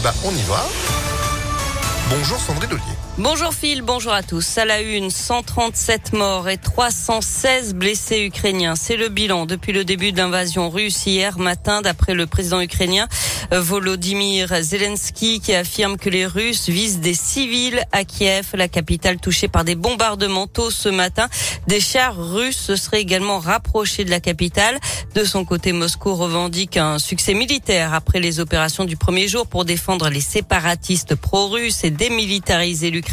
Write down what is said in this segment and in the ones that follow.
Eh ben, on y va. Bonjour Sandrine Ollier. Bonjour Phil, bonjour à tous. À la une, 137 morts et 316 blessés ukrainiens. C'est le bilan depuis le début de l'invasion russe hier matin d'après le président ukrainien Volodymyr Zelensky qui affirme que les Russes visent des civils à Kiev, la capitale touchée par des bombardements tôt ce matin. Des chars russes se seraient également rapprochés de la capitale. De son côté, Moscou revendique un succès militaire après les opérations du premier jour pour défendre les séparatistes pro-russes et démilitariser l'Ukraine.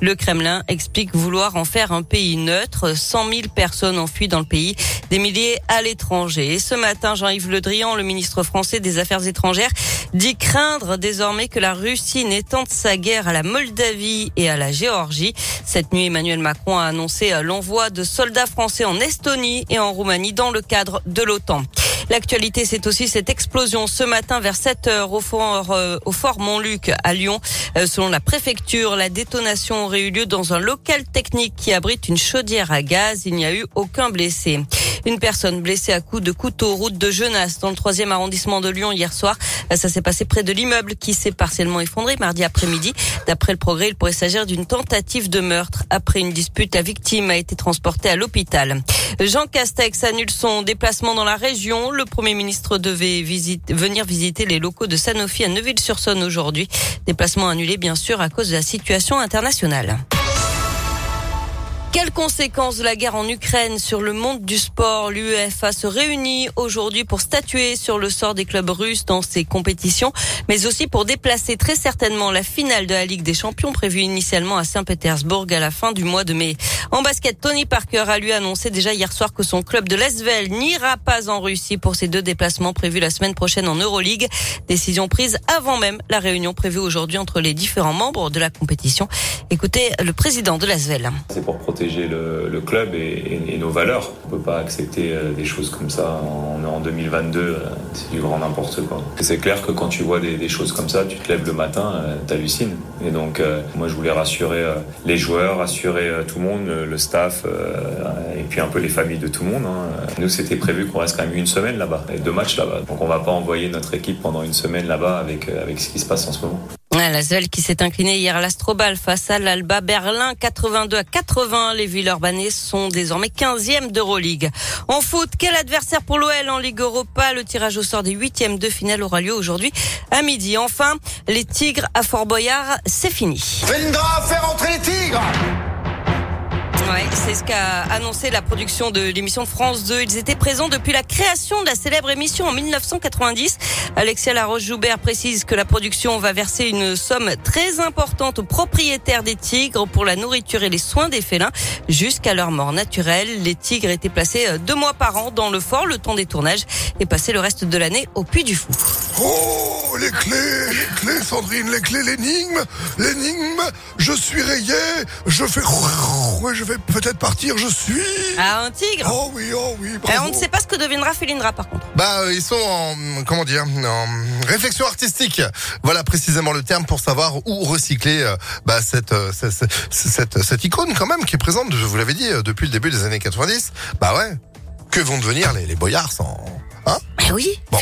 Le Kremlin explique vouloir en faire un pays neutre. 100 000 personnes ont fui dans le pays, des milliers à l'étranger. Et ce matin, Jean-Yves Le Drian, le ministre français des Affaires étrangères, dit craindre désormais que la Russie n'étende sa guerre à la Moldavie et à la Géorgie. Cette nuit, Emmanuel Macron a annoncé l'envoi de soldats français en Estonie et en Roumanie dans le cadre de l'OTAN. L'actualité, c'est aussi cette explosion ce matin vers 7 heures au fort, euh, au fort Montluc à Lyon. Euh, selon la préfecture, la détonation aurait eu lieu dans un local technique qui abrite une chaudière à gaz. Il n'y a eu aucun blessé. Une personne blessée à coups de couteau route de Genasse dans le troisième arrondissement de Lyon hier soir. Euh, ça s'est passé près de l'immeuble qui s'est partiellement effondré mardi après-midi. D'après le progrès, il pourrait s'agir d'une tentative de meurtre. Après une dispute, la victime a été transportée à l'hôpital. Jean Castex annule son déplacement dans la région. Le Premier ministre devait venir visiter les locaux de Sanofi à Neuville-sur-Saône aujourd'hui. Déplacement annulé bien sûr à cause de la situation internationale. Quelles conséquences de la guerre en Ukraine sur le monde du sport? L'UEFA se réunit aujourd'hui pour statuer sur le sort des clubs russes dans ces compétitions, mais aussi pour déplacer très certainement la finale de la Ligue des Champions prévue initialement à Saint-Pétersbourg à la fin du mois de mai. En basket, Tony Parker a lui annoncé déjà hier soir que son club de Lesvel n'ira pas en Russie pour ses deux déplacements prévus la semaine prochaine en Euroleague. Décision prise avant même la réunion prévue aujourd'hui entre les différents membres de la compétition. Écoutez le président de Lesvel. C'est pour protéger le, club et, nos valeurs. On peut pas accepter euh, des choses comme ça en, en 2022. Euh, c'est du grand n'importe quoi. C'est clair que quand tu vois des, choses comme ça, tu te lèves le matin, euh, t'hallucines. Et donc, moi, je voulais rassurer les joueurs, rassurer tout le monde, le staff, et puis un peu les familles de tout le monde. Hein. Nous, c'était prévu qu'on reste quand même une semaine là-bas, et deux matchs là-bas. Donc, on va pas envoyer notre équipe pendant une semaine là-bas avec, avec ce qui se passe en ce moment. La Zelle qui s'est inclinée hier à l'Astrobal face à l'Alba Berlin 82 à 80. Les Villeurbanais sont désormais 15e d'Euroleague. En foot, quel adversaire pour l'OL en Ligue Europa? Le tirage au sort des huitièmes de finale aura lieu aujourd'hui à midi. Enfin, les Tigres à Fort Boyard, c'est fini. Vendra faire entrer les Tigres c'est ce qu'a annoncé la production de l'émission France 2. Ils étaient présents depuis la création de la célèbre émission en 1990. Alexia Laroche-Joubert précise que la production va verser une somme très importante aux propriétaires des tigres pour la nourriture et les soins des félins jusqu'à leur mort naturelle. Les tigres étaient placés euh, deux mois par an dans le fort le temps des tournages et passaient le reste de l'année au Puy du Fou. Oh, les clés, les clés, Sandrine, les clés, l'énigme, l'énigme, je suis rayé, je fais, je vais peut-être partir, je suis. Ah, un tigre Oh oui, oh oui, bravo. on ne sait pas ce que deviendra Félindra par contre. Bah, euh, ils sont en, comment dire, en réflexion artistique. Voilà précisément le terme pour savoir où recycler euh, bah, cette, euh, cette, cette, cette, icône quand même qui est présente, je vous l'avais dit, depuis le début des années 90. Bah ouais, que vont devenir les, les boyards sans... Hein? Bah oui, bon.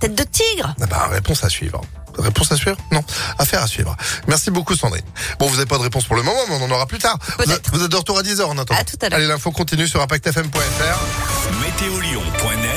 tête de tigre. Ah bah, réponse à suivre. Réponse à suivre Non. Affaire à suivre. Merci beaucoup Sandrine. Bon, vous n'avez pas de réponse pour le moment, mais on en aura plus tard. Vous êtes, vous êtes de retour à 10h en attendant. À tout à l'heure. Allez, l'info continue sur impactfm.fr. Météolion.net